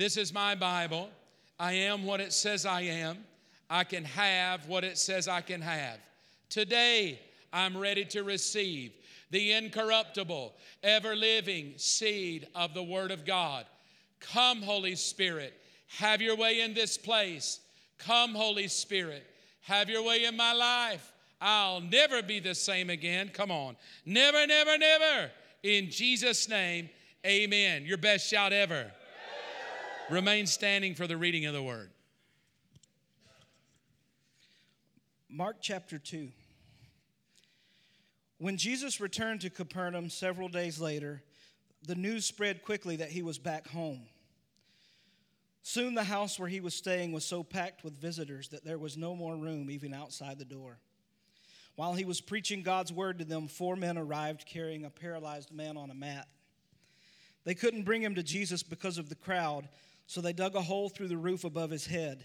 This is my Bible. I am what it says I am. I can have what it says I can have. Today, I'm ready to receive the incorruptible, ever living seed of the Word of God. Come, Holy Spirit, have your way in this place. Come, Holy Spirit, have your way in my life. I'll never be the same again. Come on. Never, never, never. In Jesus' name, amen. Your best shout ever. Remain standing for the reading of the word. Mark chapter 2. When Jesus returned to Capernaum several days later, the news spread quickly that he was back home. Soon the house where he was staying was so packed with visitors that there was no more room even outside the door. While he was preaching God's word to them, four men arrived carrying a paralyzed man on a mat. They couldn't bring him to Jesus because of the crowd, so they dug a hole through the roof above his head.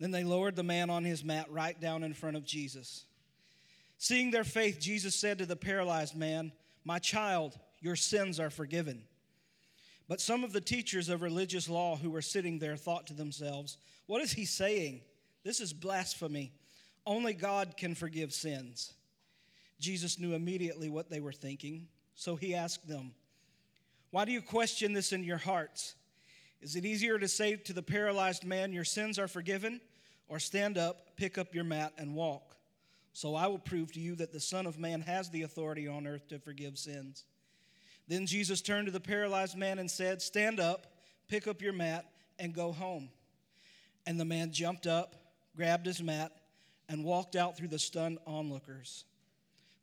Then they lowered the man on his mat right down in front of Jesus. Seeing their faith, Jesus said to the paralyzed man, My child, your sins are forgiven. But some of the teachers of religious law who were sitting there thought to themselves, What is he saying? This is blasphemy. Only God can forgive sins. Jesus knew immediately what they were thinking, so he asked them, Why do you question this in your hearts? Is it easier to say to the paralyzed man, Your sins are forgiven, or stand up, pick up your mat, and walk? So I will prove to you that the Son of Man has the authority on earth to forgive sins. Then Jesus turned to the paralyzed man and said, Stand up, pick up your mat, and go home. And the man jumped up, grabbed his mat, and walked out through the stunned onlookers.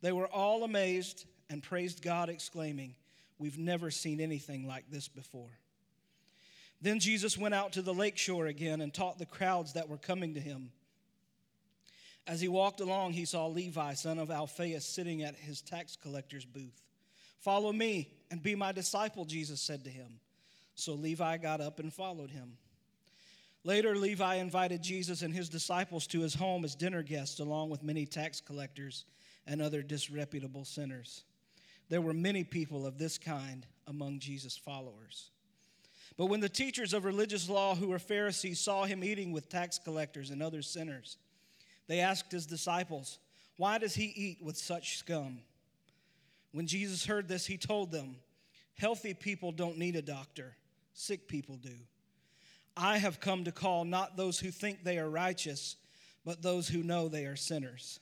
They were all amazed and praised God, exclaiming, We've never seen anything like this before. Then Jesus went out to the lake shore again and taught the crowds that were coming to him. As he walked along, he saw Levi, son of Alphaeus, sitting at his tax collector's booth. Follow me and be my disciple, Jesus said to him. So Levi got up and followed him. Later, Levi invited Jesus and his disciples to his home as dinner guests, along with many tax collectors and other disreputable sinners. There were many people of this kind among Jesus' followers. But when the teachers of religious law, who were Pharisees, saw him eating with tax collectors and other sinners, they asked his disciples, Why does he eat with such scum? When Jesus heard this, he told them, Healthy people don't need a doctor, sick people do. I have come to call not those who think they are righteous, but those who know they are sinners.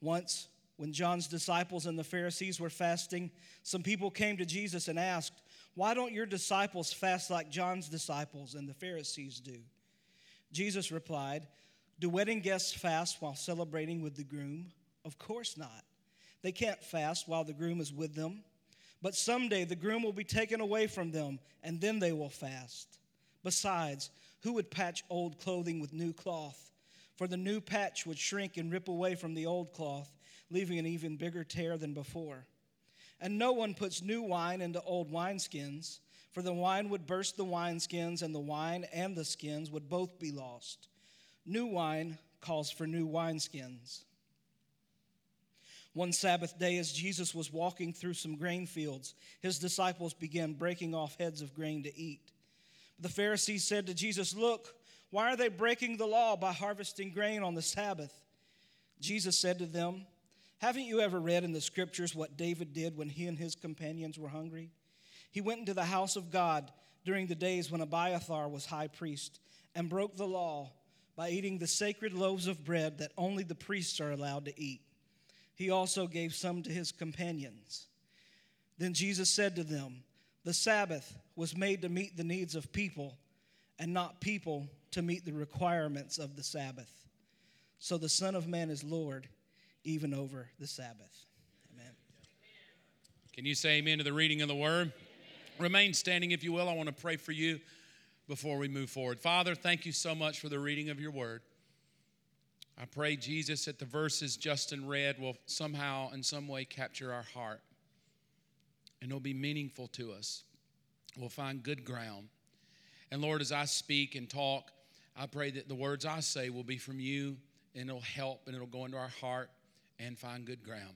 Once, when John's disciples and the Pharisees were fasting, some people came to Jesus and asked, Why don't your disciples fast like John's disciples and the Pharisees do? Jesus replied, Do wedding guests fast while celebrating with the groom? Of course not. They can't fast while the groom is with them. But someday the groom will be taken away from them, and then they will fast. Besides, who would patch old clothing with new cloth? For the new patch would shrink and rip away from the old cloth, leaving an even bigger tear than before. And no one puts new wine into old wineskins, for the wine would burst the wineskins, and the wine and the skins would both be lost. New wine calls for new wineskins. One Sabbath day, as Jesus was walking through some grain fields, his disciples began breaking off heads of grain to eat. The Pharisees said to Jesus, Look, why are they breaking the law by harvesting grain on the Sabbath? Jesus said to them, Haven't you ever read in the scriptures what David did when he and his companions were hungry? He went into the house of God during the days when Abiathar was high priest and broke the law by eating the sacred loaves of bread that only the priests are allowed to eat. He also gave some to his companions. Then Jesus said to them, The Sabbath was made to meet the needs of people, and not people to meet the requirements of the Sabbath. So the Son of Man is Lord even over the Sabbath. Amen. Can you say amen to the reading of the word? Amen. Remain standing, if you will. I want to pray for you before we move forward. Father, thank you so much for the reading of your word. I pray, Jesus, that the verses Justin read will somehow, in some way, capture our heart and it'll be meaningful to us We'll find good ground. And Lord, as I speak and talk, I pray that the words I say will be from you and it'll help and it'll go into our heart and find good ground.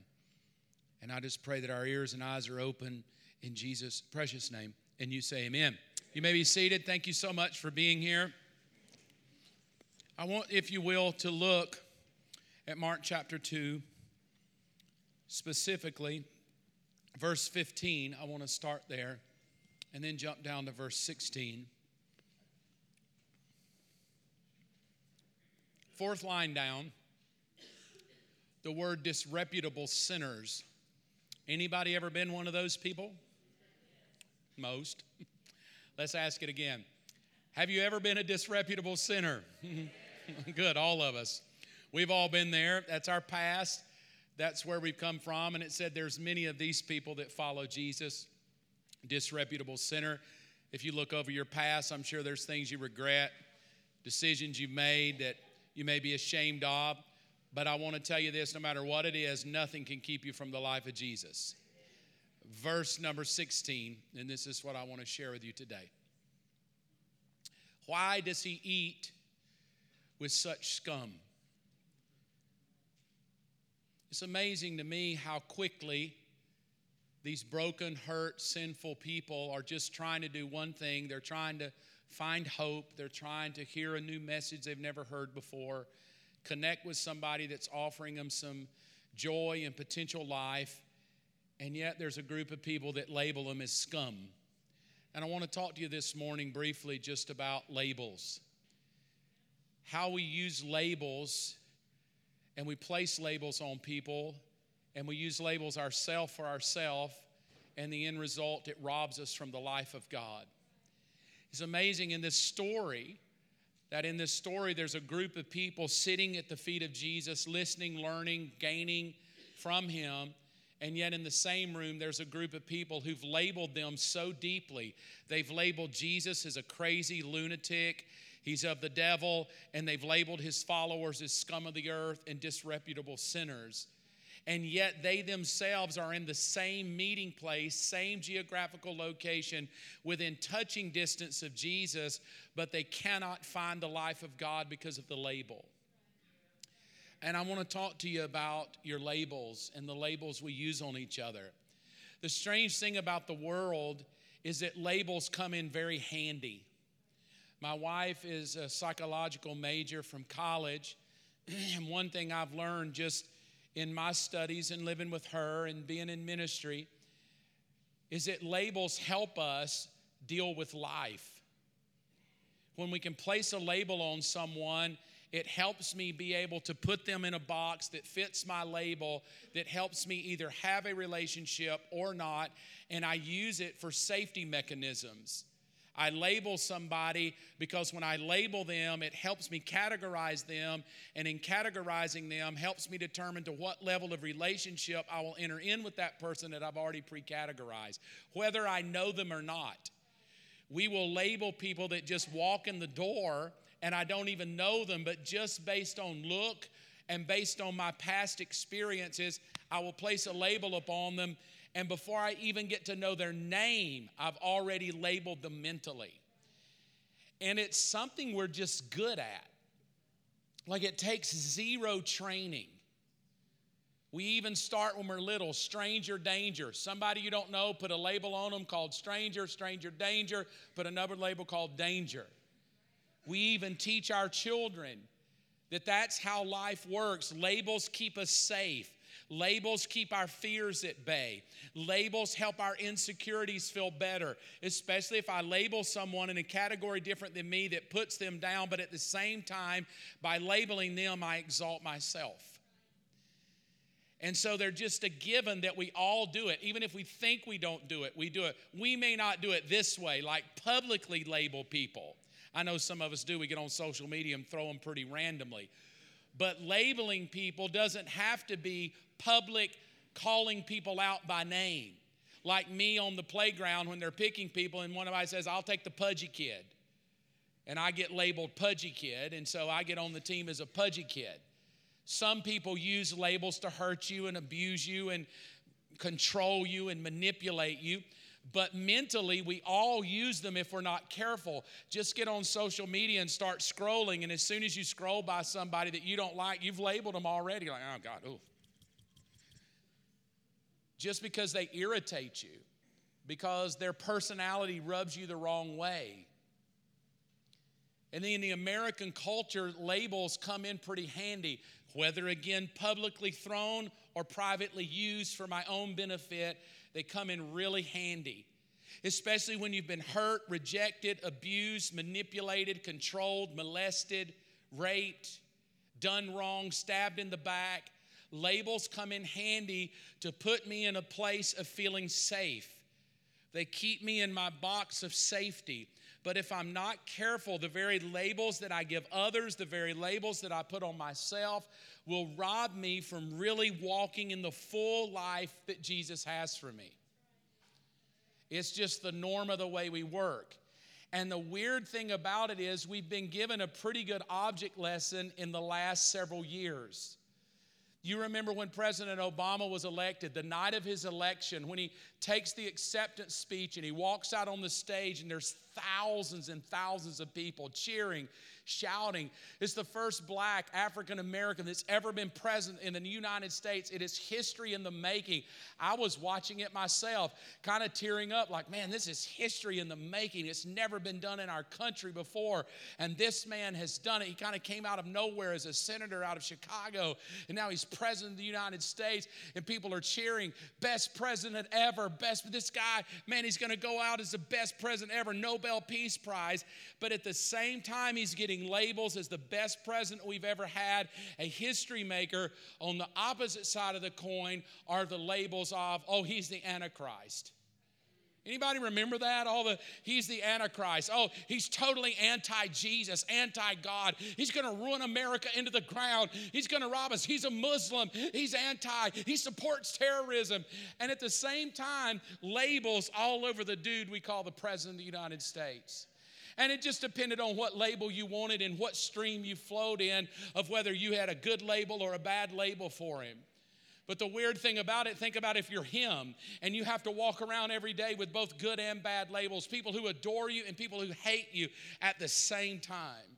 And I just pray that our ears and eyes are open in Jesus' precious name. And you say, Amen. You may be seated. Thank you so much for being here. I want, if you will, to look at Mark chapter 2, specifically verse 15. I want to start there and then jump down to verse 16. Fourth line down, the word disreputable sinners. Anybody ever been one of those people? Most. Let's ask it again. Have you ever been a disreputable sinner? Good, all of us. We've all been there. That's our past. That's where we've come from. And it said there's many of these people that follow Jesus. Disreputable sinner. If you look over your past, I'm sure there's things you regret, decisions you've made that you may be ashamed of. But I want to tell you this no matter what it is, nothing can keep you from the life of Jesus. Verse number 16, and this is what I want to share with you today. Why does he eat with such scum? It's amazing to me how quickly these broken, hurt, sinful people are just trying to do one thing. They're trying to find hope. They're trying to hear a new message they've never heard before, connect with somebody that's offering them some joy and potential life. And yet there's a group of people that label them as scum. And I want to talk to you this morning briefly just about labels. How we use labels and we place labels on people and we use labels ourselves for ourselves, and the end result, it robs us from the life of God. It's amazing in this story that in this story there's a group of people sitting at the feet of Jesus, listening, learning, gaining from him. And yet, in the same room, there's a group of people who've labeled them so deeply. They've labeled Jesus as a crazy lunatic, he's of the devil, and they've labeled his followers as scum of the earth and disreputable sinners and yet they themselves are in the same meeting place, same geographical location, within touching distance of Jesus, but they cannot find the life of God because of the label. And I want to talk to you about your labels and the labels we use on each other. The strange thing about the world is that labels come in very handy. My wife is a psychological major from college, and one thing I've learned just in my studies and living with her and being in ministry is that labels help us deal with life. When we can place a label on someone, it helps me be able to put them in a box that fits my label, that helps me either have a relationship or not, and I use it for safety mechanisms. I label somebody because when I label them, it helps me categorize them, and in categorizing them, helps me determine to what level of relationship I will enter in with that person that I've already pre categorized, whether I know them or not. We will label people that just walk in the door and I don't even know them, but just based on look and based on my past experiences, I will place a label upon them and before I even get to know their name, I've already labeled them mentally. And it's something we're just good at. Like it takes zero training. We even start when we're little stranger danger. Somebody you don't know, put a label on them called stranger, stranger danger, put another label called danger. We even teach our children that that's how life works. Labels keep us safe. Labels keep our fears at bay. Labels help our insecurities feel better, especially if I label someone in a category different than me that puts them down, but at the same time, by labeling them, I exalt myself. And so they're just a given that we all do it. Even if we think we don't do it, we do it. We may not do it this way, like publicly label people. I know some of us do. We get on social media and throw them pretty randomly. But labeling people doesn't have to be public calling people out by name. Like me on the playground when they're picking people, and one of them says, I'll take the pudgy kid. And I get labeled pudgy kid, and so I get on the team as a pudgy kid. Some people use labels to hurt you and abuse you and control you and manipulate you. But mentally, we all use them if we're not careful. Just get on social media and start scrolling, and as soon as you scroll by somebody that you don't like, you've labeled them already. Like, oh God, oh, just because they irritate you. because their personality rubs you the wrong way. And then in the American culture, labels come in pretty handy, whether again publicly thrown or privately used for my own benefit, they come in really handy. Especially when you've been hurt, rejected, abused, manipulated, controlled, molested, raped, done wrong, stabbed in the back. Labels come in handy to put me in a place of feeling safe. They keep me in my box of safety. But if I'm not careful, the very labels that I give others, the very labels that I put on myself, will rob me from really walking in the full life that Jesus has for me. It's just the norm of the way we work. And the weird thing about it is, we've been given a pretty good object lesson in the last several years. You remember when President Obama was elected, the night of his election, when he takes the acceptance speech and he walks out on the stage, and there's thousands and thousands of people cheering, shouting. It's the first black African American that's ever been present in the United States. It is history in the making. I was watching it myself, kind of tearing up, like, man, this is history in the making. It's never been done in our country before. And this man has done it. He kind of came out of nowhere as a senator out of Chicago, and now he's president of the United States, and people are cheering, best president ever, best. This guy, man, he's going to go out as the best president ever, Nobel Peace Prize. But at the same time, he's getting labels as the best president we've ever had, a history maker. On the opposite side of the coin are the labels of, oh, he's the Antichrist. Anybody remember that? All the he's the antichrist. Oh, he's totally anti-Jesus, anti-God. He's going to ruin America into the ground. He's going to rob us. He's a Muslim. He's anti. He supports terrorism. And at the same time, labels all over the dude we call the president of the United States. And it just depended on what label you wanted and what stream you flowed in of whether you had a good label or a bad label for him. But the weird thing about it, think about if you're him and you have to walk around every day with both good and bad labels, people who adore you and people who hate you at the same time.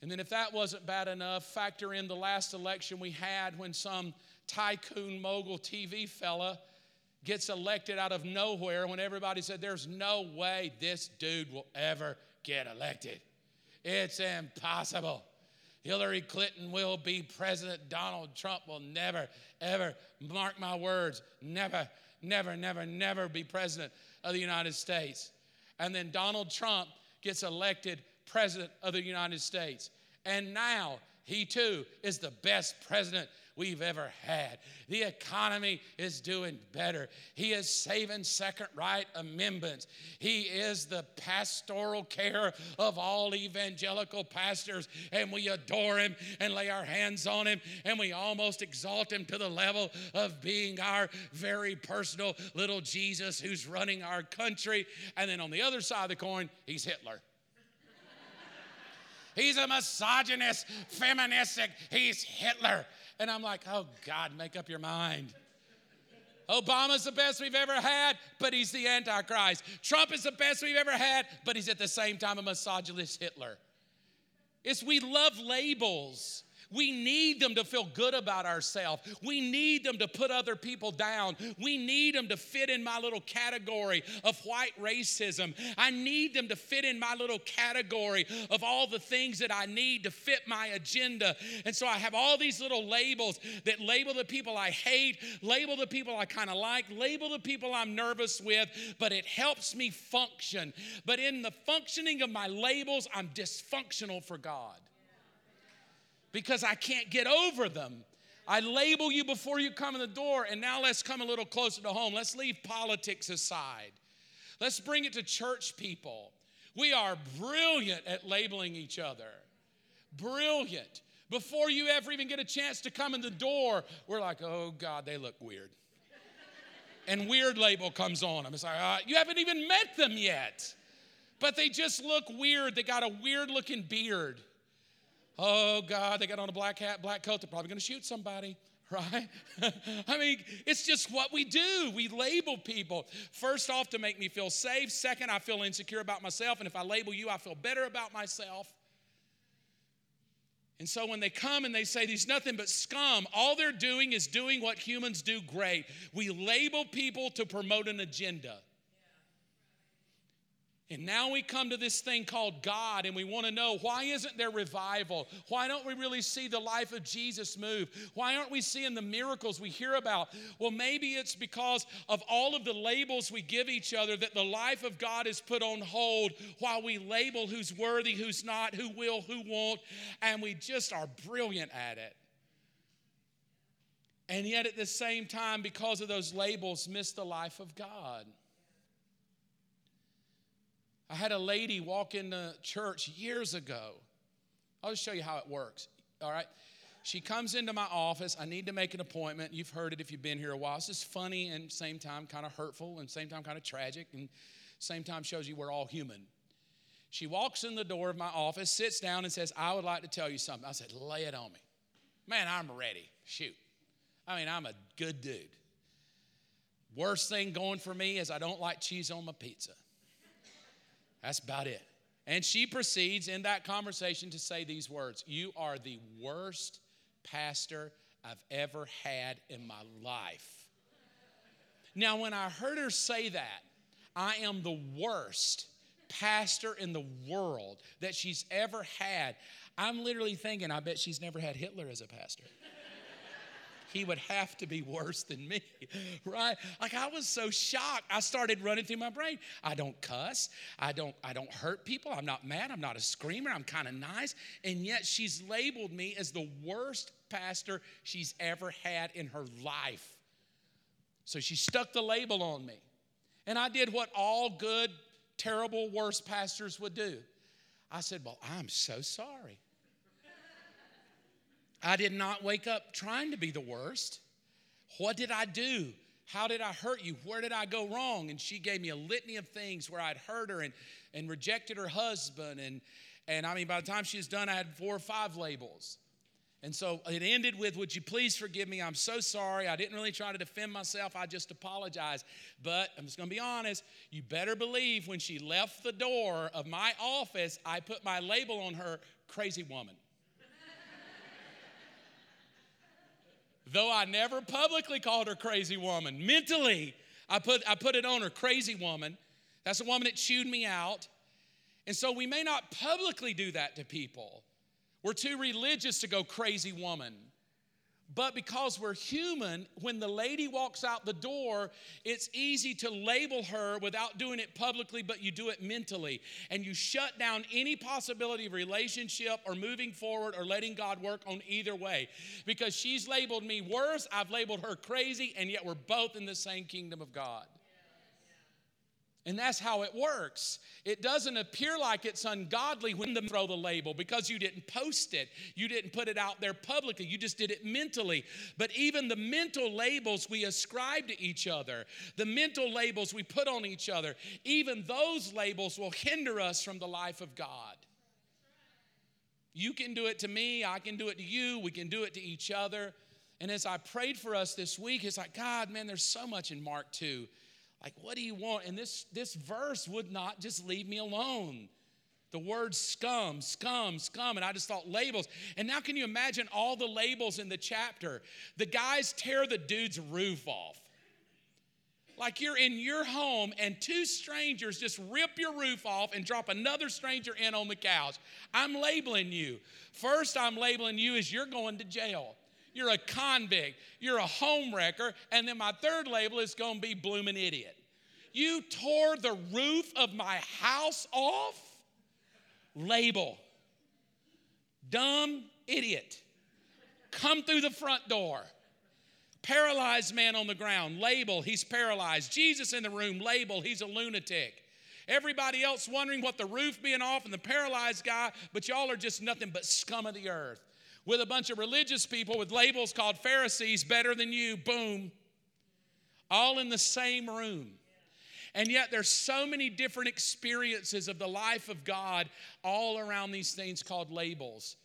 And then, if that wasn't bad enough, factor in the last election we had when some tycoon mogul TV fella gets elected out of nowhere when everybody said, There's no way this dude will ever get elected. It's impossible. Hillary Clinton will be president. Donald Trump will never, ever, mark my words, never, never, never, never be president of the United States. And then Donald Trump gets elected president of the United States. And now he too is the best president we've ever had. The economy is doing better. He is saving second right amendments. He is the pastoral care of all evangelical pastors, and we adore him and lay our hands on him, and we almost exalt him to the level of being our very personal little Jesus who's running our country. And then on the other side of the coin, he's Hitler. He's a misogynist, feministic. He's Hitler. And I'm like, oh, God, make up your mind. Obama's the best we've ever had, but he's the Antichrist. Trump is the best we've ever had, but he's at the same time a misogynist Hitler. It's we love labels. We need them to feel good about ourselves. We need them to put other people down. We need them to fit in my little category of white racism. I need them to fit in my little category of all the things that I need to fit my agenda. And so I have all these little labels that label the people I hate, label the people I kind of like, label the people I'm nervous with, but it helps me function. But in the functioning of my labels, I'm dysfunctional for God because I can't get over them. I label you before you come in the door, and now let's come a little closer to home. Let's leave politics aside. Let's bring it to church people. We are brilliant at labeling each other. Brilliant. Before you ever even get a chance to come in the door, we're like, oh God, they look weird. and weird label comes on them. It's like, uh, you haven't even met them yet. But they just look weird. They got a weird looking beard. Oh, God, they got on a black hat, black coat. They're probably going to shoot somebody, right? I mean, it's just what we do. We label people. First off, to make me feel safe. Second, I feel insecure about myself. And if I label you, I feel better about myself. And so when they come and they say there's nothing but scum, all they're doing is doing what humans do great. We label people to promote an agenda. And now we come to this thing called God, and we want to know why isn't there revival? Why don't we really see the life of Jesus move? Why aren't we seeing the miracles we hear about? Well, maybe it's because of all of the labels we give each other that the life of God is put on hold while we label who's worthy, who's not, who will, who won't, and we just are brilliant at it. And yet, at the same time, because of those labels, miss the life of God. I had a lady walk into church years ago. I'll just show you how it works. All right. She comes into my office. I need to make an appointment. You've heard it if you've been here a while. It's just funny and same time kind of hurtful and same time kind of tragic and same time shows you we're all human. She walks in the door of my office, sits down, and says, I would like to tell you something. I said, Lay it on me. Man, I'm ready. Shoot. I mean, I'm a good dude. Worst thing going for me is I don't like cheese on my pizza. That's about it. And she proceeds in that conversation to say these words You are the worst pastor I've ever had in my life. Now, when I heard her say that, I am the worst pastor in the world that she's ever had. I'm literally thinking, I bet she's never had Hitler as a pastor he would have to be worse than me, right? Like I was so shocked. I started running through my brain. I don't cuss. I don't I don't hurt people. I'm not mad. I'm not a screamer. I'm kind of nice. And yet she's labeled me as the worst pastor she's ever had in her life. So she stuck the label on me. And I did what all good, terrible, worst pastors would do. I said, Well, I'm so sorry. I did not wake up trying to be the worst. What did I do? How did I hurt you? Where did I go wrong? And she gave me a litany of things where I'd hurt her and, and rejected her husband. And, and I mean, by the time she was done, I had four or five labels. And so it ended with, Would you please forgive me? I'm so sorry. I didn't really try to defend myself. I just apologize. But I'm just going to be honest. You better believe when she left the door of my office, I put my label on her crazy woman. Though I never publicly called her crazy woman, mentally, I put, I put it on her crazy woman. That's a woman that chewed me out. And so we may not publicly do that to people. We're too religious to go crazy woman. But because we're human, when the lady walks out the door, it's easy to label her without doing it publicly, but you do it mentally. And you shut down any possibility of relationship or moving forward or letting God work on either way. Because she's labeled me worse, I've labeled her crazy, and yet we're both in the same kingdom of God. And that's how it works. It doesn't appear like it's ungodly when you throw the label because you didn't post it. You didn't put it out there publicly. You just did it mentally. But even the mental labels we ascribe to each other, the mental labels we put on each other, even those labels will hinder us from the life of God. You can do it to me, I can do it to you, we can do it to each other. And as I prayed for us this week, it's like, God, man, there's so much in Mark 2 like, what do you want? And this, this verse would not just leave me alone. The word scum, scum, scum. And I just thought labels. And now, can you imagine all the labels in the chapter? The guys tear the dude's roof off. Like you're in your home and two strangers just rip your roof off and drop another stranger in on the couch. I'm labeling you. First, I'm labeling you as you're going to jail. You're a convict. You're a home wrecker. And then my third label is going to be blooming idiot. You tore the roof of my house off? Label. Dumb idiot. Come through the front door. Paralyzed man on the ground. Label. He's paralyzed. Jesus in the room. Label. He's a lunatic. Everybody else wondering what the roof being off and the paralyzed guy, but y'all are just nothing but scum of the earth with a bunch of religious people with labels called Pharisees, better than you, boom, all in the same room. And yet, there's so many different experiences of the life of God all around these things called labels.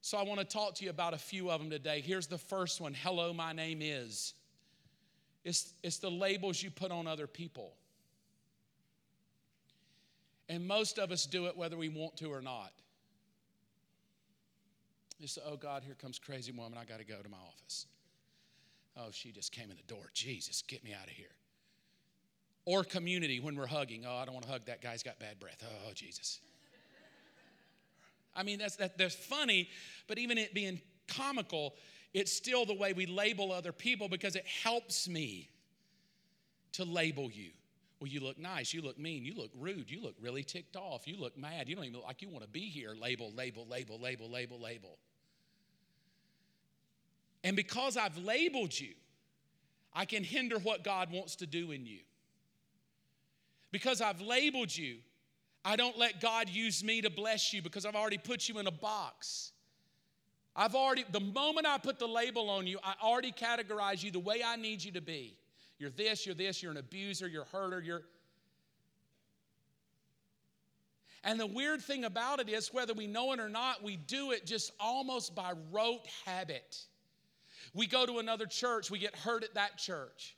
So, I want to talk to you about a few of them today. Here's the first one Hello, my name is. It's, it's the labels you put on other people. And most of us do it whether we want to or not. Say, oh God, here comes crazy woman. I got to go to my office. Oh, she just came in the door. Jesus, get me out of here. Or community when we're hugging. Oh, I don't want to hug that guy's got bad breath. Oh, Jesus. I mean, that's, that, that's funny, but even it being comical, it's still the way we label other people because it helps me to label you. Well, you look nice, you look mean, you look rude, you look really ticked off, you look mad, you don't even look like you want to be here. Label, label, label, label, label, label. And because I've labeled you, I can hinder what God wants to do in you. Because I've labeled you, I don't let God use me to bless you because I've already put you in a box. I've already, the moment I put the label on you, I already categorize you the way I need you to be. You're this, you're this, you're an abuser, you're a herder, you're. And the weird thing about it is, whether we know it or not, we do it just almost by rote habit. We go to another church, we get hurt at that church.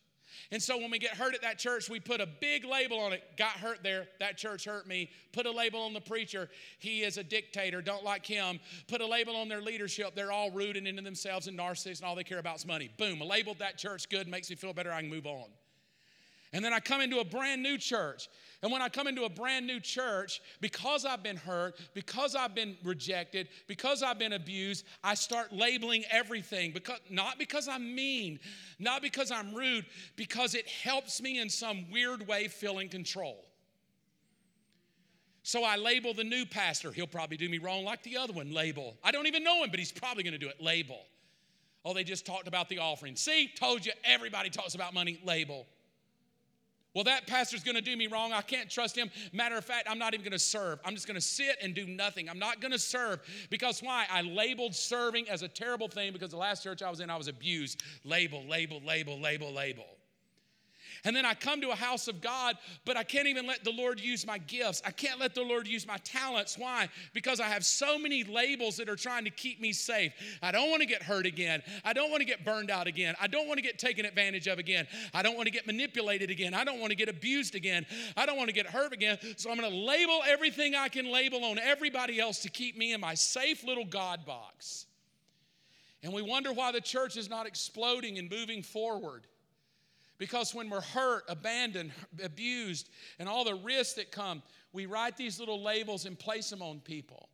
And so when we get hurt at that church, we put a big label on it. Got hurt there. That church hurt me. Put a label on the preacher. He is a dictator. Don't like him. Put a label on their leadership. They're all rooted into themselves and narcissists, and all they care about is money. Boom. Labeled that church good. Makes me feel better. I can move on. And then I come into a brand new church. And when I come into a brand new church, because I've been hurt, because I've been rejected, because I've been abused, I start labeling everything. Because not because I'm mean, not because I'm rude, because it helps me in some weird way feel in control. So I label the new pastor. He'll probably do me wrong like the other one. Label. I don't even know him, but he's probably going to do it. Label. Oh, they just talked about the offering. See, told you everybody talks about money. Label. Well, that pastor's gonna do me wrong. I can't trust him. Matter of fact, I'm not even gonna serve. I'm just gonna sit and do nothing. I'm not gonna serve because why? I labeled serving as a terrible thing because the last church I was in, I was abused. Label, label, label, label, label. And then I come to a house of God, but I can't even let the Lord use my gifts. I can't let the Lord use my talents. Why? Because I have so many labels that are trying to keep me safe. I don't want to get hurt again. I don't want to get burned out again. I don't want to get taken advantage of again. I don't want to get manipulated again. I don't want to get abused again. I don't want to get hurt again. So I'm going to label everything I can label on everybody else to keep me in my safe little God box. And we wonder why the church is not exploding and moving forward. Because when we're hurt, abandoned, abused, and all the risks that come, we write these little labels and place them on people.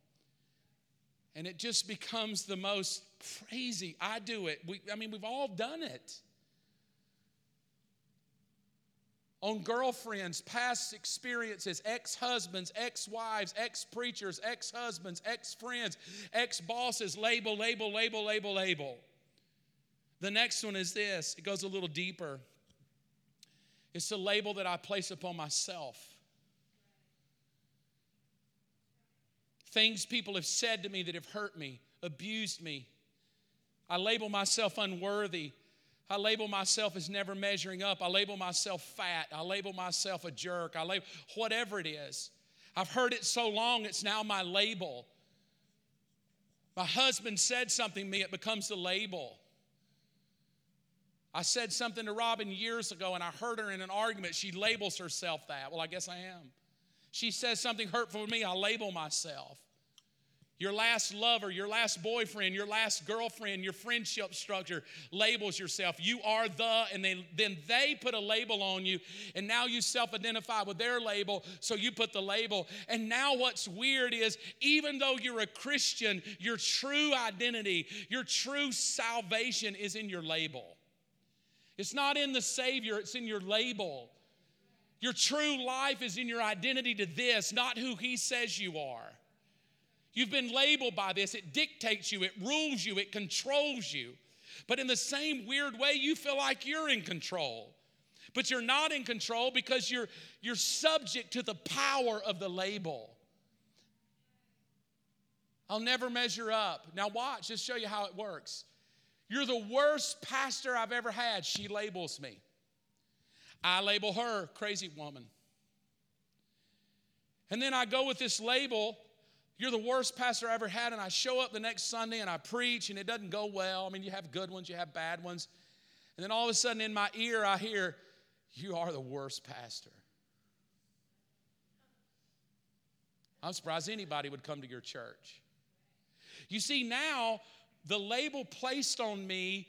And it just becomes the most crazy. I do it. We, I mean, we've all done it. On girlfriends, past experiences, ex husbands, ex wives, ex preachers, ex husbands, ex friends, ex bosses, label, label, label, label, label. The next one is this it goes a little deeper. It's the label that I place upon myself. Things people have said to me that have hurt me, abused me. I label myself unworthy. I label myself as never measuring up. I label myself fat. I label myself a jerk. I label whatever it is. I've heard it so long, it's now my label. My husband said something to me, it becomes the label. I said something to Robin years ago and I heard her in an argument. She labels herself that. Well, I guess I am. She says something hurtful to me, I label myself. Your last lover, your last boyfriend, your last girlfriend, your friendship structure labels yourself. You are the, and then, then they put a label on you, and now you self identify with their label, so you put the label. And now what's weird is even though you're a Christian, your true identity, your true salvation is in your label. It's not in the Savior, it's in your label. Your true life is in your identity to this, not who He says you are. You've been labeled by this. It dictates you, it rules you, it controls you. But in the same weird way, you feel like you're in control. But you're not in control because you're, you're subject to the power of the label. I'll never measure up. Now, watch, just show you how it works. You're the worst pastor I've ever had. She labels me. I label her crazy woman. And then I go with this label, you're the worst pastor I ever had, and I show up the next Sunday and I preach, and it doesn't go well. I mean, you have good ones, you have bad ones. And then all of a sudden in my ear, I hear, You are the worst pastor. I'm surprised anybody would come to your church. You see, now the label placed on me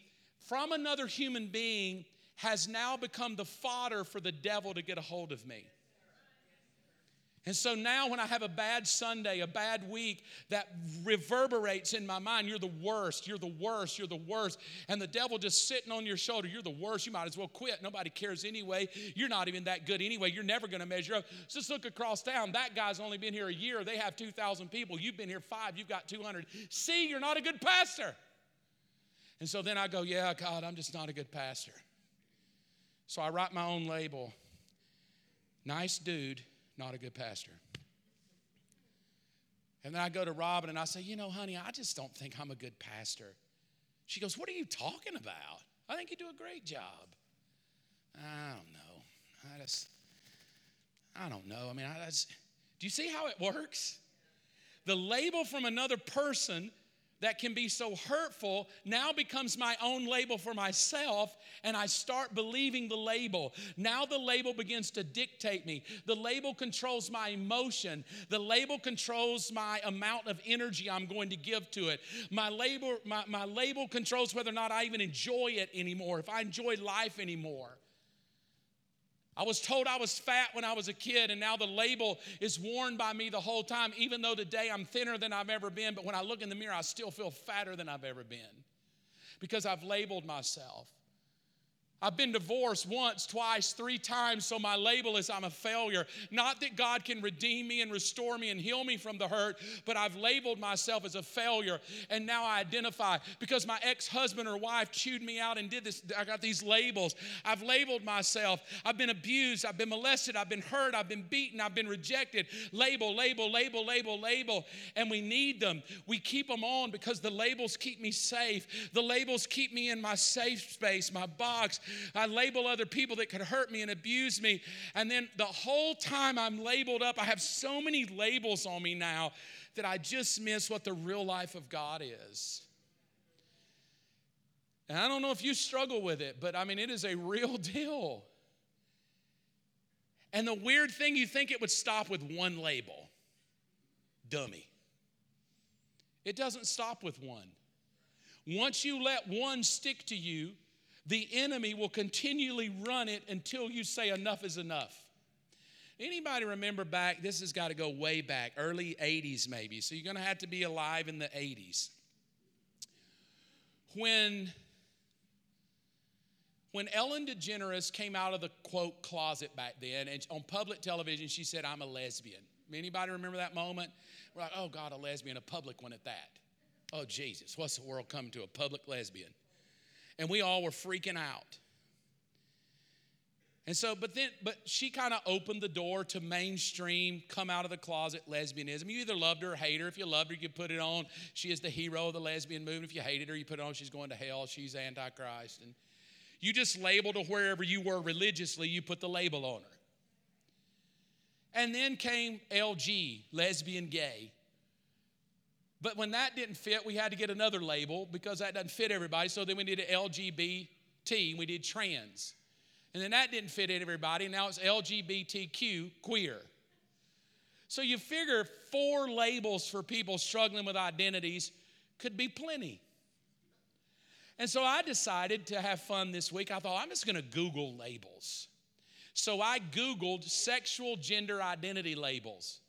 from another human being has now become the fodder for the devil to get a hold of me. And so now, when I have a bad Sunday, a bad week, that reverberates in my mind you're the worst, you're the worst, you're the worst. And the devil just sitting on your shoulder, you're the worst, you might as well quit. Nobody cares anyway. You're not even that good anyway. You're never going to measure up. Just look across town. That guy's only been here a year. They have 2,000 people. You've been here five, you've got 200. See, you're not a good pastor. And so then I go, yeah, God, I'm just not a good pastor. So I write my own label. Nice dude not a good pastor. And then I go to Robin and I say, You know, honey, I just don't think I'm a good pastor. She goes, What are you talking about? I think you do a great job. I don't know. I just, I don't know. I mean, I just, do you see how it works? The label from another person that can be so hurtful now becomes my own label for myself, and I start believing the label. Now the label begins to dictate me. The label controls my emotion. The label controls my amount of energy I'm going to give to it. My label, my, my label controls whether or not I even enjoy it anymore, if I enjoy life anymore. I was told I was fat when I was a kid, and now the label is worn by me the whole time, even though today I'm thinner than I've ever been. But when I look in the mirror, I still feel fatter than I've ever been because I've labeled myself. I've been divorced once, twice, three times, so my label is I'm a failure. Not that God can redeem me and restore me and heal me from the hurt, but I've labeled myself as a failure. And now I identify because my ex husband or wife chewed me out and did this. I got these labels. I've labeled myself. I've been abused. I've been molested. I've been hurt. I've been beaten. I've been rejected. Label, label, label, label, label. And we need them. We keep them on because the labels keep me safe. The labels keep me in my safe space, my box. I label other people that could hurt me and abuse me. And then the whole time I'm labeled up, I have so many labels on me now that I just miss what the real life of God is. And I don't know if you struggle with it, but I mean, it is a real deal. And the weird thing, you think it would stop with one label dummy. It doesn't stop with one. Once you let one stick to you, the enemy will continually run it until you say enough is enough. Anybody remember back, this has got to go way back, early 80s maybe. So you're going to have to be alive in the 80s. When when Ellen DeGeneres came out of the quote closet back then, and on public television, she said, I'm a lesbian. Anybody remember that moment? We're like, oh God, a lesbian, a public one at that. Oh Jesus, what's the world coming to? A public lesbian and we all were freaking out. And so, but then, but she kind of opened the door to mainstream, come out of the closet lesbianism. You either loved her or hate her. If you loved her, you put it on. She is the hero of the lesbian movement. If you hated her, you put it on. She's going to hell. She's Antichrist. And you just labeled her wherever you were religiously, you put the label on her. And then came LG, lesbian gay. But when that didn't fit, we had to get another label because that doesn't fit everybody. So then we did LGBT, we did trans. And then that didn't fit everybody. Now it's LGBTQ, queer. So you figure four labels for people struggling with identities could be plenty. And so I decided to have fun this week. I thought, I'm just going to Google labels. So I Googled sexual gender identity labels.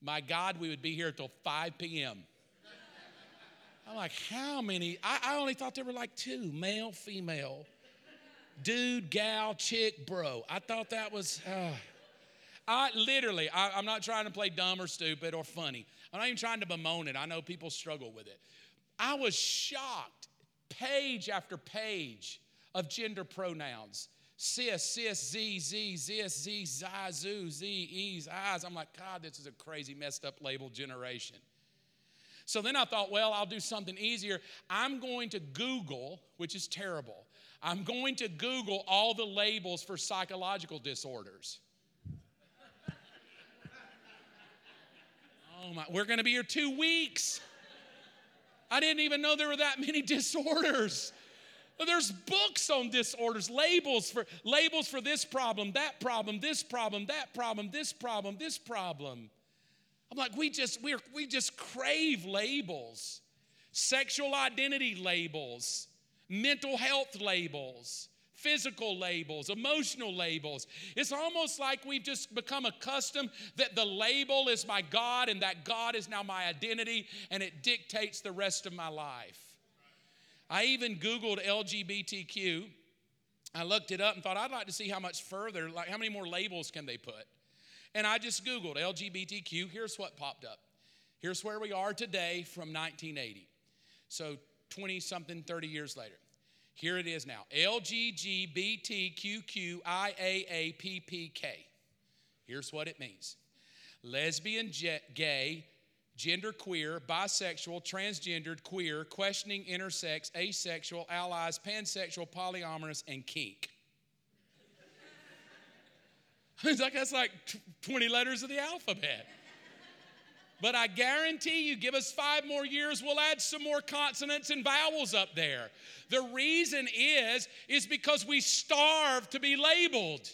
My God, we would be here till 5 p.m. I'm like, how many? I, I only thought there were like two male, female, dude, gal, chick, bro. I thought that was. Uh, I literally, I, am not trying to play dumb or stupid or funny. I'm not even trying to bemoan it. I know people struggle with it. I was shocked, page after page of gender pronouns. Cis, cis, z, z, zis, z, zi, zoo, z, e's, eyes. I'm like, God, this is a crazy, messed up label generation. So then I thought, well, I'll do something easier. I'm going to Google, which is terrible. I'm going to Google all the labels for psychological disorders. oh my, we're going to be here two weeks. I didn't even know there were that many disorders. There's books on disorders, labels for labels for this problem, that problem, this problem, that problem, this problem, this problem. I'm like, we just we we just crave labels. sexual identity labels, mental health labels, physical labels, emotional labels. It's almost like we've just become accustomed that the label is my God and that God is now my identity and it dictates the rest of my life. I even Googled LGBTQ. I looked it up and thought I'd like to see how much further, like how many more labels can they put. And I just Googled LGBTQ. Here's what popped up. Here's where we are today from 1980. So 20 something, 30 years later. Here it is now LGBTQQIAAPPK. Here's what it means lesbian, gay, genderqueer, bisexual, transgendered, queer, questioning, intersex, asexual, allies, pansexual, polyamorous, and kink. it's like that's like 20 letters of the alphabet. But I guarantee you, give us five more years, we'll add some more consonants and vowels up there. The reason is, is because we starve to be labeled.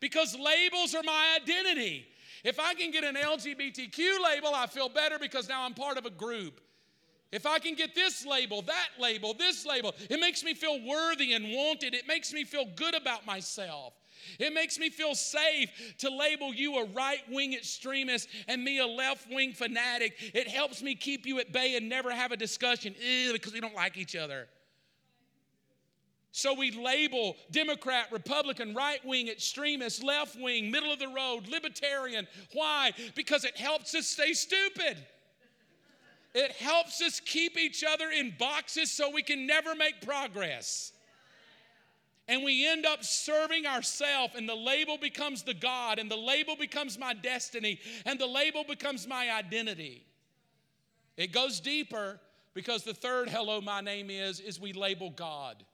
Because labels are my identity. If I can get an LGBTQ label, I feel better because now I'm part of a group. If I can get this label, that label, this label, it makes me feel worthy and wanted. It makes me feel good about myself. It makes me feel safe to label you a right wing extremist and me a left wing fanatic. It helps me keep you at bay and never have a discussion eh, because we don't like each other. So we label Democrat, Republican, right wing, extremist, left wing, middle of the road, libertarian. Why? Because it helps us stay stupid. It helps us keep each other in boxes so we can never make progress. And we end up serving ourselves, and the label becomes the God, and the label becomes my destiny, and the label becomes my identity. It goes deeper because the third hello, my name is, is we label God.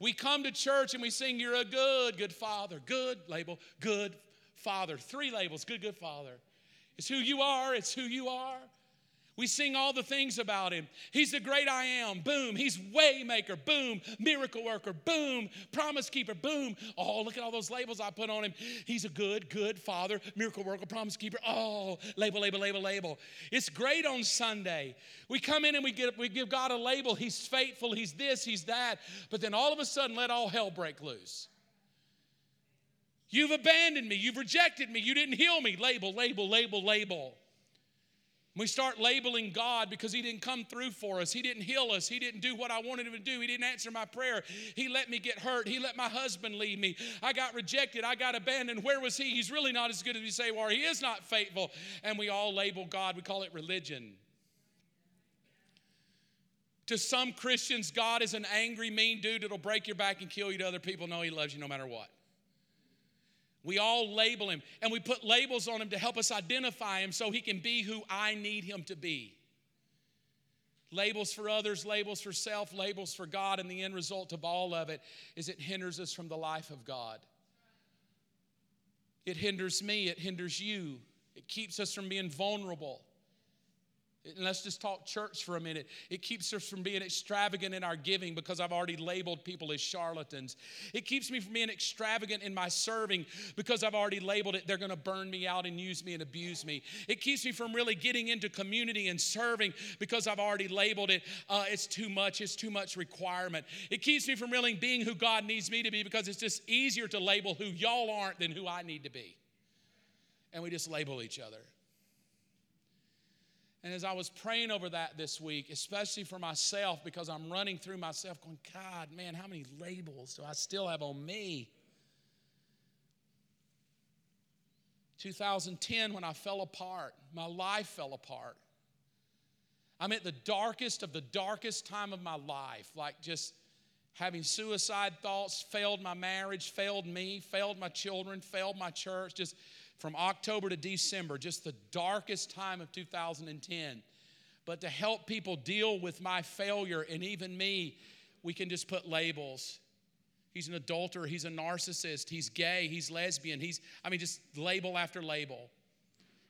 We come to church and we sing, You're a good, good father. Good label, good father. Three labels, good, good father. It's who you are, it's who you are. We sing all the things about him. He's the great I am. Boom. He's waymaker. Boom. Miracle worker. Boom. Promise keeper. Boom. Oh, look at all those labels I put on him. He's a good, good father, miracle worker, promise keeper. Oh, label, label, label, label. It's great on Sunday. We come in and we get we give God a label. He's faithful. He's this. He's that. But then all of a sudden, let all hell break loose. You've abandoned me. You've rejected me. You didn't heal me. Label, label, label, label. We start labeling God because He didn't come through for us. He didn't heal us. He didn't do what I wanted Him to do. He didn't answer my prayer. He let me get hurt. He let my husband leave me. I got rejected. I got abandoned. Where was He? He's really not as good as we say, or He is not faithful. And we all label God, we call it religion. To some Christians, God is an angry, mean dude that'll break your back and kill you. To other people, no, He loves you no matter what. We all label him and we put labels on him to help us identify him so he can be who I need him to be. Labels for others, labels for self, labels for God, and the end result of all of it is it hinders us from the life of God. It hinders me, it hinders you, it keeps us from being vulnerable. And let's just talk church for a minute. It keeps us from being extravagant in our giving because I've already labeled people as charlatans. It keeps me from being extravagant in my serving because I've already labeled it, they're going to burn me out and use me and abuse me. It keeps me from really getting into community and serving because I've already labeled it, uh, it's too much, it's too much requirement. It keeps me from really being who God needs me to be because it's just easier to label who y'all aren't than who I need to be. And we just label each other. And as I was praying over that this week, especially for myself, because I'm running through myself going, God, man, how many labels do I still have on me? 2010, when I fell apart, my life fell apart. I'm at the darkest of the darkest time of my life, like just having suicide thoughts, failed my marriage, failed me, failed my children, failed my church, just from October to December, just the darkest time of 2010. But to help people deal with my failure and even me, we can just put labels. He's an adulterer, he's a narcissist, he's gay, he's lesbian, he's, I mean, just label after label.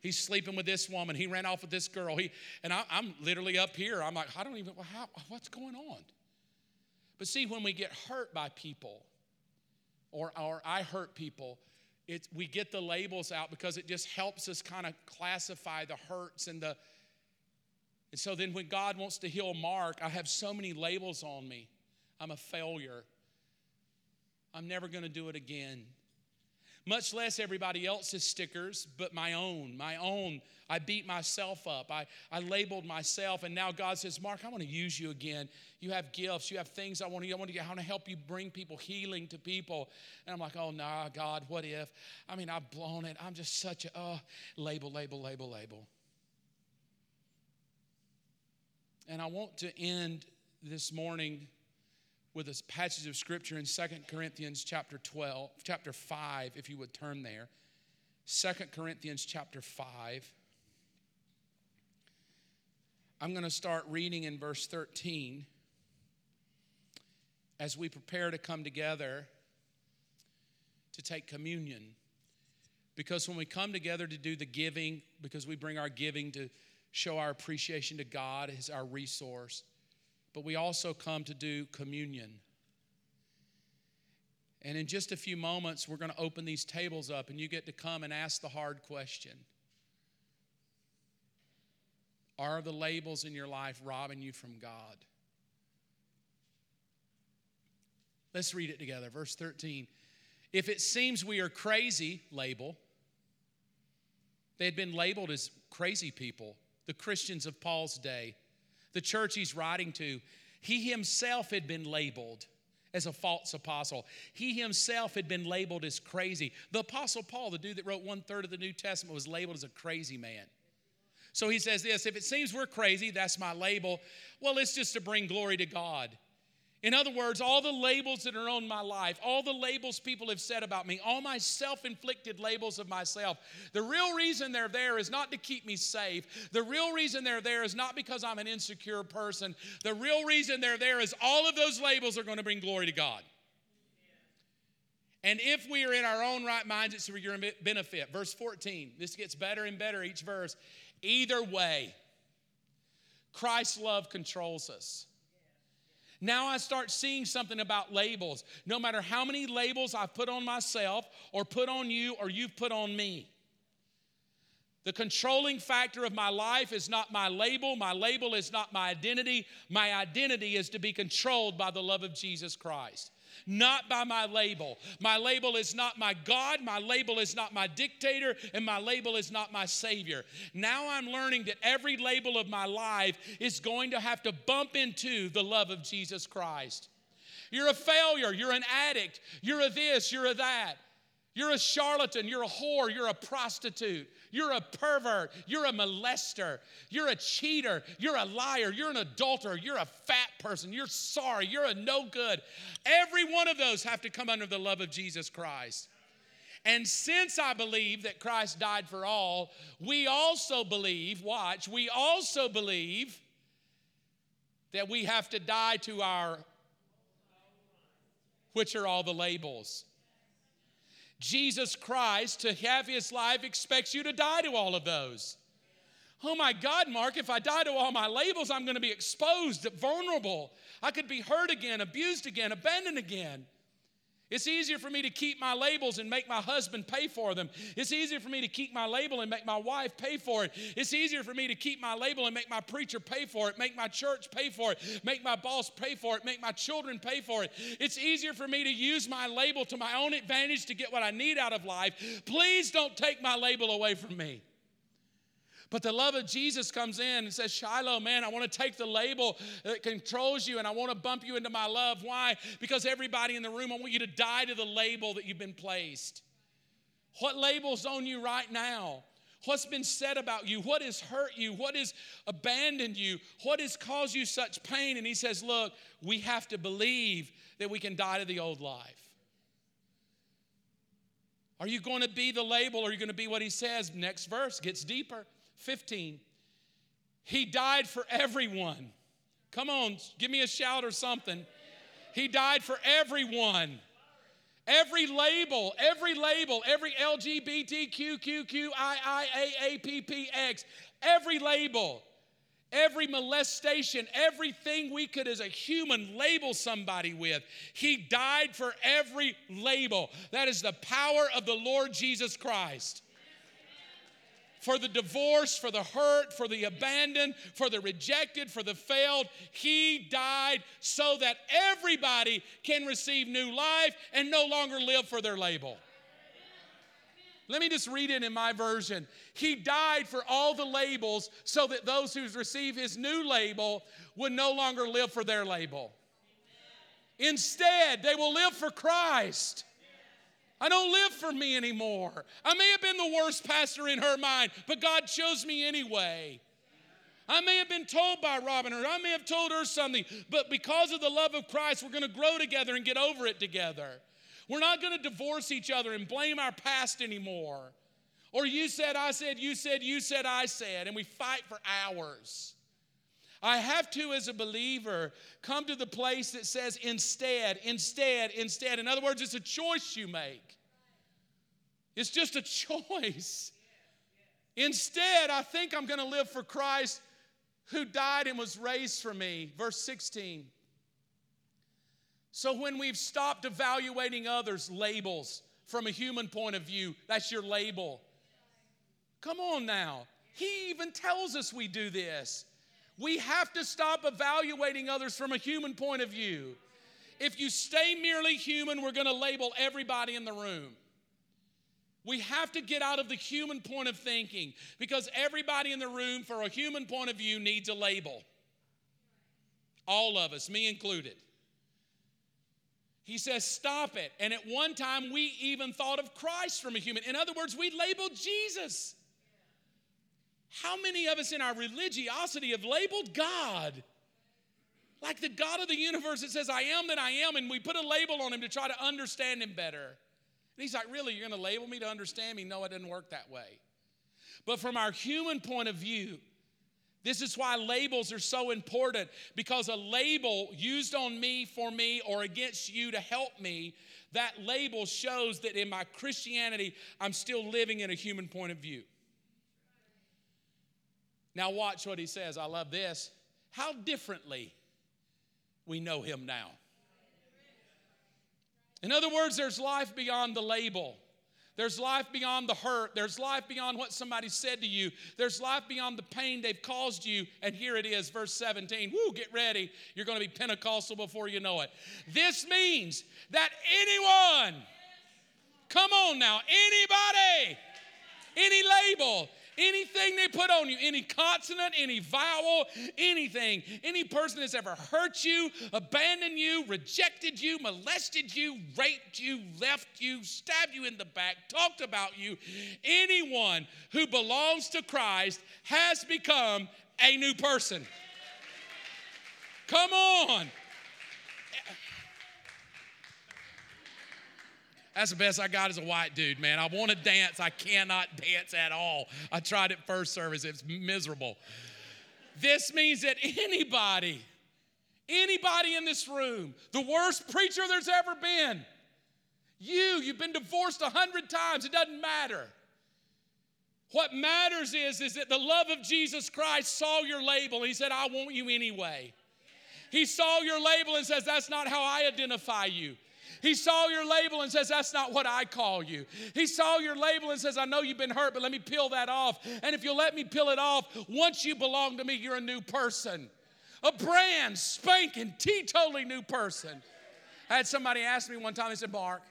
He's sleeping with this woman, he ran off with this girl. He, and I, am literally up here, I'm like, I don't even, how, what's going on? But see, when we get hurt by people, or, or I hurt people, we get the labels out because it just helps us kind of classify the hurts and the And so then when God wants to heal Mark, I have so many labels on me. I'm a failure. I'm never going to do it again. Much less everybody else's stickers, but my own, my own. I beat myself up. I, I labeled myself, and now God says, Mark, I want to use you again. You have gifts, you have things I want to, I want to, I want to help you bring people healing to people. And I'm like, oh, nah, God, what if? I mean, I've blown it. I'm just such a, oh, label, label, label, label. And I want to end this morning with a passage of scripture in Second Corinthians chapter 12, chapter 5, if you would turn there. Second Corinthians chapter 5. I'm going to start reading in verse 13 as we prepare to come together to take communion. Because when we come together to do the giving, because we bring our giving to show our appreciation to God as our resource, but we also come to do communion. And in just a few moments, we're going to open these tables up, and you get to come and ask the hard question Are the labels in your life robbing you from God? Let's read it together. Verse 13. If it seems we are crazy, label. They had been labeled as crazy people, the Christians of Paul's day the church he's writing to, he himself had been labeled as a false apostle. He himself had been labeled as crazy. The apostle Paul, the dude that wrote one third of the New Testament, was labeled as a crazy man. So he says this if it seems we're crazy, that's my label. Well, it's just to bring glory to God. In other words, all the labels that are on my life, all the labels people have said about me, all my self inflicted labels of myself, the real reason they're there is not to keep me safe. The real reason they're there is not because I'm an insecure person. The real reason they're there is all of those labels are going to bring glory to God. And if we are in our own right minds, it's for your benefit. Verse 14, this gets better and better each verse. Either way, Christ's love controls us. Now I start seeing something about labels. No matter how many labels I've put on myself, or put on you, or you've put on me. The controlling factor of my life is not my label. My label is not my identity. My identity is to be controlled by the love of Jesus Christ not by my label. My label is not my God, my label is not my dictator, and my label is not my Savior. Now I'm learning that every label of my life is going to have to bump into the love of Jesus Christ. You're a failure, you're an addict, you're a this, you're a that. You're a charlatan, you're a whore, you're a prostitute, you're a pervert, you're a molester, you're a cheater, you're a liar, you're an adulterer, you're a fat person, you're sorry, you're a no good. Every one of those have to come under the love of Jesus Christ. And since I believe that Christ died for all, we also believe, watch, we also believe that we have to die to our, which are all the labels. Jesus Christ, to have his life, expects you to die to all of those. Oh my God, Mark, if I die to all my labels, I'm going to be exposed, vulnerable. I could be hurt again, abused again, abandoned again. It's easier for me to keep my labels and make my husband pay for them. It's easier for me to keep my label and make my wife pay for it. It's easier for me to keep my label and make my preacher pay for it, make my church pay for it, make my boss pay for it, make my children pay for it. It's easier for me to use my label to my own advantage to get what I need out of life. Please don't take my label away from me. But the love of Jesus comes in and says, Shiloh, man, I want to take the label that controls you and I want to bump you into my love. Why? Because everybody in the room, I want you to die to the label that you've been placed. What label's on you right now? What's been said about you? What has hurt you? What has abandoned you? What has caused you such pain? And he says, Look, we have to believe that we can die to the old life. Are you going to be the label or are you going to be what he says? Next verse gets deeper. 15. He died for everyone. Come on, give me a shout or something. He died for everyone. Every label, every label, every LGBTQQQIIAAPPX, every label, every molestation, everything we could as a human label somebody with. He died for every label. That is the power of the Lord Jesus Christ. For the divorce, for the hurt, for the abandoned, for the rejected, for the failed. He died so that everybody can receive new life and no longer live for their label. Let me just read it in my version. He died for all the labels so that those who receive his new label would no longer live for their label. Instead, they will live for Christ. I don't live for me anymore. I may have been the worst pastor in her mind, but God chose me anyway. I may have been told by Robin, or I may have told her something, but because of the love of Christ, we're going to grow together and get over it together. We're not going to divorce each other and blame our past anymore. Or you said, I said, you said, you said, I said, and we fight for hours. I have to, as a believer, come to the place that says instead, instead, instead. In other words, it's a choice you make. It's just a choice. Instead, I think I'm going to live for Christ who died and was raised for me. Verse 16. So when we've stopped evaluating others' labels from a human point of view, that's your label. Come on now. He even tells us we do this. We have to stop evaluating others from a human point of view. If you stay merely human, we're going to label everybody in the room. We have to get out of the human point of thinking because everybody in the room, for a human point of view, needs a label. All of us, me included. He says, Stop it. And at one time, we even thought of Christ from a human. In other words, we labeled Jesus. How many of us in our religiosity have labeled God? Like the God of the universe that says, I am that I am, and we put a label on him to try to understand him better. And he's like, Really, you're going to label me to understand me? No, it didn't work that way. But from our human point of view, this is why labels are so important because a label used on me, for me, or against you to help me, that label shows that in my Christianity, I'm still living in a human point of view. Now, watch what he says. I love this. How differently we know him now. In other words, there's life beyond the label. There's life beyond the hurt. There's life beyond what somebody said to you. There's life beyond the pain they've caused you. And here it is, verse 17. Woo, get ready. You're going to be Pentecostal before you know it. This means that anyone, come on now, anybody, any label, Anything they put on you, any consonant, any vowel, anything, any person that's ever hurt you, abandoned you, rejected you, molested you, raped you, left you, stabbed you in the back, talked about you, anyone who belongs to Christ has become a new person. Come on. That's the best I got as a white dude, man. I want to dance. I cannot dance at all. I tried it first service, it's miserable. This means that anybody, anybody in this room, the worst preacher there's ever been, you, you've been divorced a hundred times, it doesn't matter. What matters is, is that the love of Jesus Christ saw your label. He said, I want you anyway. He saw your label and says, That's not how I identify you. He saw your label and says, That's not what I call you. He saw your label and says, I know you've been hurt, but let me peel that off. And if you'll let me peel it off, once you belong to me, you're a new person. A brand spanking, teetotally new person. I had somebody ask me one time, they said, Mark,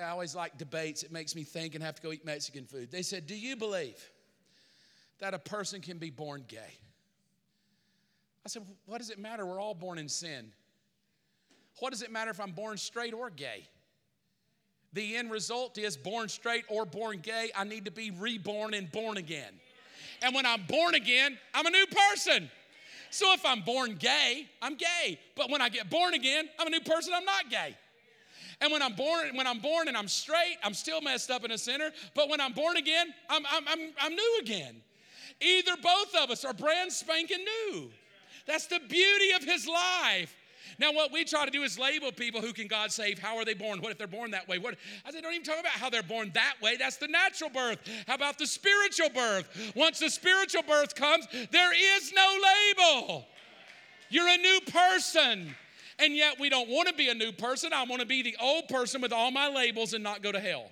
I always like debates. It makes me think and have to go eat Mexican food. They said, Do you believe that a person can be born gay? I said, What does it matter? We're all born in sin. What does it matter if I'm born straight or gay? The end result is born straight or born gay, I need to be reborn and born again. And when I'm born again, I'm a new person. So if I'm born gay, I'm gay. But when I get born again, I'm a new person, I'm not gay. And when I'm born, when I'm born and I'm straight, I'm still messed up in a sinner. But when I'm born again, I'm, I'm, I'm, I'm new again. Either both of us are brand spanking new. That's the beauty of his life. Now, what we try to do is label people who can God save. How are they born? What if they're born that way? What? I said, don't even talk about how they're born that way. That's the natural birth. How about the spiritual birth? Once the spiritual birth comes, there is no label. You're a new person. And yet we don't want to be a new person. I want to be the old person with all my labels and not go to hell.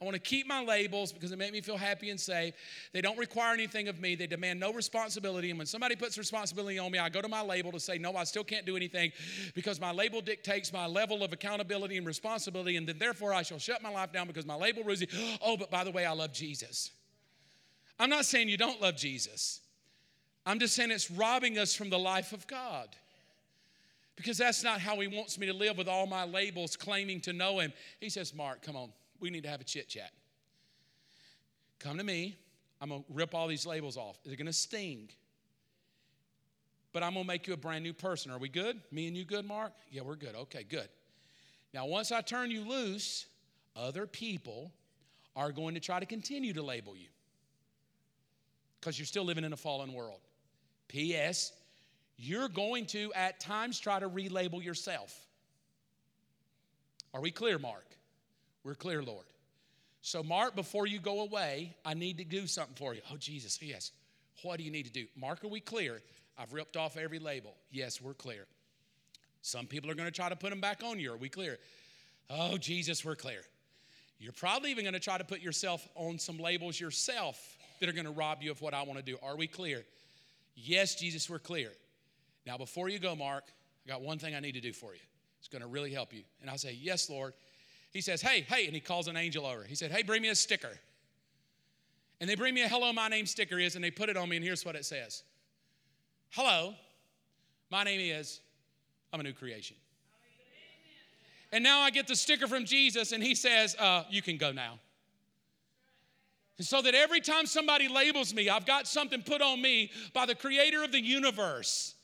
I want to keep my labels because they make me feel happy and safe. They don't require anything of me. They demand no responsibility. And when somebody puts responsibility on me, I go to my label to say, no, I still can't do anything because my label dictates my level of accountability and responsibility. And then therefore I shall shut my life down because my label rules Oh, but by the way, I love Jesus. I'm not saying you don't love Jesus. I'm just saying it's robbing us from the life of God. Because that's not how He wants me to live with all my labels claiming to know Him. He says, Mark, come on we need to have a chit chat. Come to me. I'm going to rip all these labels off. They're going to sting. But I'm going to make you a brand new person. Are we good? Me and you good, Mark? Yeah, we're good. Okay, good. Now, once I turn you loose, other people are going to try to continue to label you because you're still living in a fallen world. P.S. You're going to at times try to relabel yourself. Are we clear, Mark? We're clear, Lord. So, Mark, before you go away, I need to do something for you. Oh, Jesus, yes. What do you need to do? Mark, are we clear? I've ripped off every label. Yes, we're clear. Some people are going to try to put them back on you. Are we clear? Oh, Jesus, we're clear. You're probably even going to try to put yourself on some labels yourself that are going to rob you of what I want to do. Are we clear? Yes, Jesus, we're clear. Now, before you go, Mark, I got one thing I need to do for you. It's going to really help you. And I say, Yes, Lord. He says, Hey, hey, and he calls an angel over. He said, Hey, bring me a sticker. And they bring me a hello, my name sticker is, and they put it on me, and here's what it says Hello, my name is, I'm a new creation. And now I get the sticker from Jesus, and he says, uh, You can go now. And so that every time somebody labels me, I've got something put on me by the creator of the universe.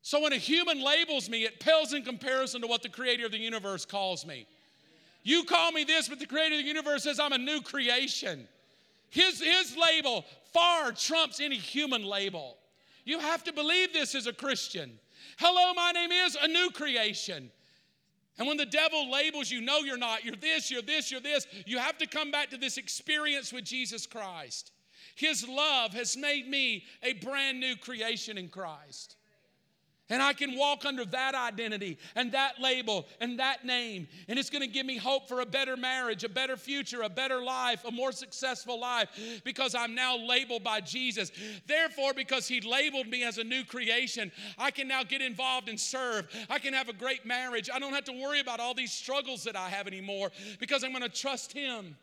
So when a human labels me, it pales in comparison to what the creator of the universe calls me. You call me this, but the creator of the universe says I'm a new creation. His, his label far trumps any human label. You have to believe this as a Christian. Hello, my name is a new creation. And when the devil labels you, no, you're not, you're this, you're this, you're this, you have to come back to this experience with Jesus Christ. His love has made me a brand new creation in Christ. And I can walk under that identity and that label and that name. And it's going to give me hope for a better marriage, a better future, a better life, a more successful life because I'm now labeled by Jesus. Therefore, because He labeled me as a new creation, I can now get involved and serve. I can have a great marriage. I don't have to worry about all these struggles that I have anymore because I'm going to trust Him.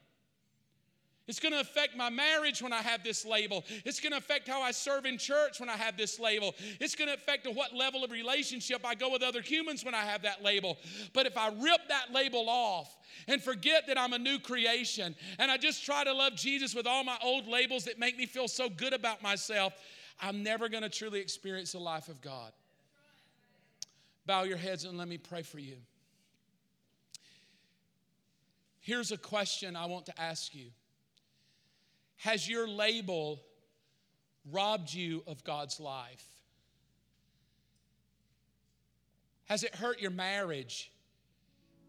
It's going to affect my marriage when I have this label. It's going to affect how I serve in church when I have this label. It's going to affect what level of relationship I go with other humans when I have that label. But if I rip that label off and forget that I'm a new creation and I just try to love Jesus with all my old labels that make me feel so good about myself, I'm never going to truly experience the life of God. Bow your heads and let me pray for you. Here's a question I want to ask you. Has your label robbed you of God's life? Has it hurt your marriage?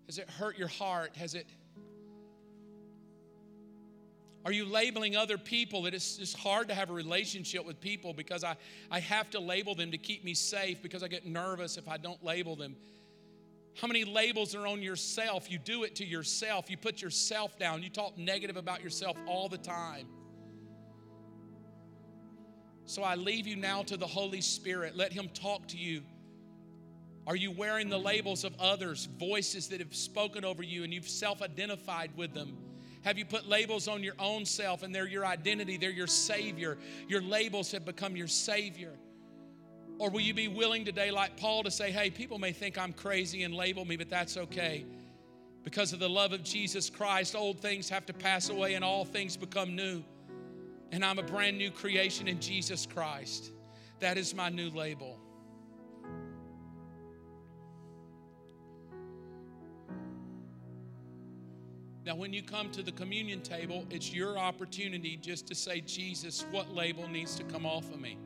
Has it hurt your heart? Has it are you labeling other people that it's just hard to have a relationship with people because I, I have to label them to keep me safe because I get nervous if I don't label them? How many labels are on yourself? You do it to yourself. You put yourself down. You talk negative about yourself all the time. So I leave you now to the Holy Spirit. Let Him talk to you. Are you wearing the labels of others, voices that have spoken over you and you've self identified with them? Have you put labels on your own self and they're your identity, they're your Savior? Your labels have become your Savior. Or will you be willing today, like Paul, to say, hey, people may think I'm crazy and label me, but that's okay. Because of the love of Jesus Christ, old things have to pass away and all things become new and I'm a brand new creation in Jesus Christ. That is my new label. Now, when you come to the communion table, it's your opportunity just to say, Jesus, what label needs to come off of me?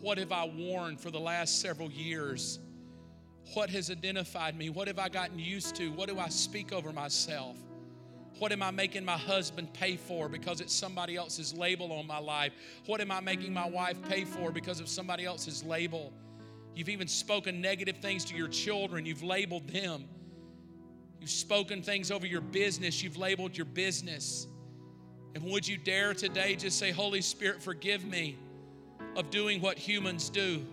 What have I worn for the last several years? What has identified me? What have I gotten used to? What do I speak over myself? What am I making my husband pay for because it's somebody else's label on my life? What am I making my wife pay for because of somebody else's label? You've even spoken negative things to your children, you've labeled them. You've spoken things over your business. You've labeled your business. And would you dare today just say, Holy Spirit, forgive me of doing what humans do?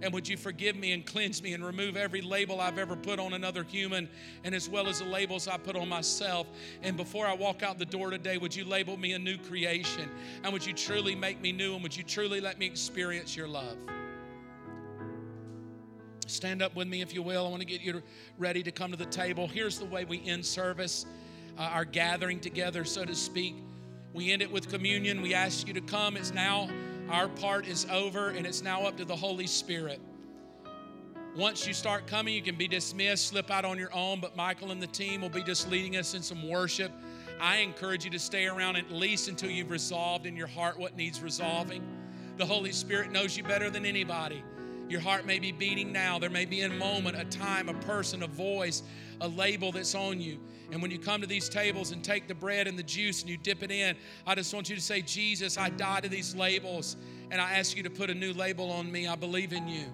And would you forgive me and cleanse me and remove every label I've ever put on another human and as well as the labels I put on myself? And before I walk out the door today, would you label me a new creation? And would you truly make me new? And would you truly let me experience your love? Stand up with me if you will. I want to get you ready to come to the table. Here's the way we end service, uh, our gathering together, so to speak. We end it with communion. We ask you to come. It's now our part is over, and it's now up to the Holy Spirit. Once you start coming, you can be dismissed, slip out on your own, but Michael and the team will be just leading us in some worship. I encourage you to stay around at least until you've resolved in your heart what needs resolving. The Holy Spirit knows you better than anybody. Your heart may be beating now. There may be a moment, a time, a person, a voice, a label that's on you. And when you come to these tables and take the bread and the juice and you dip it in, I just want you to say, Jesus, I die to these labels and I ask you to put a new label on me. I believe in you.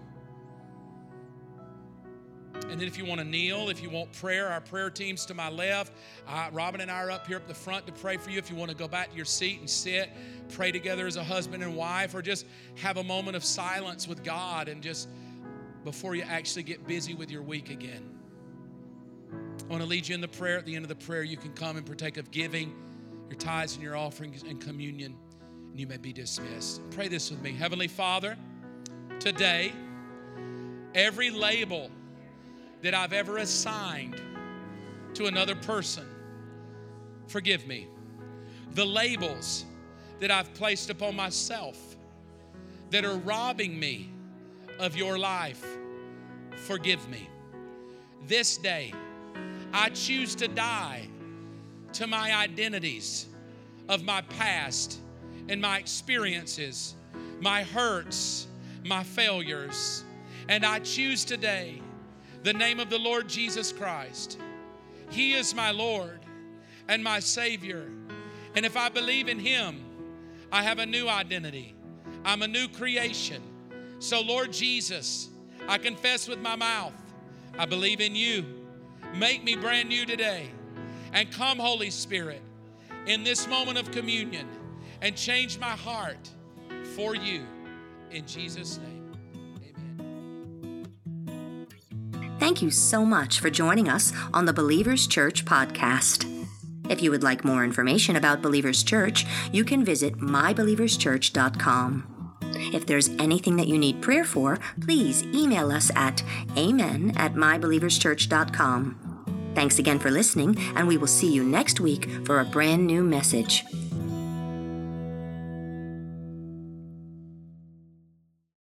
And then if you want to kneel, if you want prayer, our prayer team's to my left. Uh, Robin and I are up here up the front to pray for you. If you want to go back to your seat and sit, pray together as a husband and wife, or just have a moment of silence with God and just before you actually get busy with your week again. I want to lead you in the prayer. At the end of the prayer, you can come and partake of giving your tithes and your offerings and communion, and you may be dismissed. Pray this with me. Heavenly Father, today, every label that I've ever assigned to another person, forgive me. The labels that I've placed upon myself that are robbing me of your life, forgive me. This day, I choose to die to my identities of my past and my experiences, my hurts, my failures. And I choose today the name of the Lord Jesus Christ. He is my Lord and my Savior. And if I believe in Him, I have a new identity. I'm a new creation. So, Lord Jesus, I confess with my mouth, I believe in you. Make me brand new today. And come, Holy Spirit, in this moment of communion and change my heart for you. In Jesus' name, Thank you so much for joining us on the Believers Church podcast. If you would like more information about Believers Church, you can visit mybelieverschurch.com. If there's anything that you need prayer for, please email us at amen at mybelieverschurch.com. Thanks again for listening, and we will see you next week for a brand new message.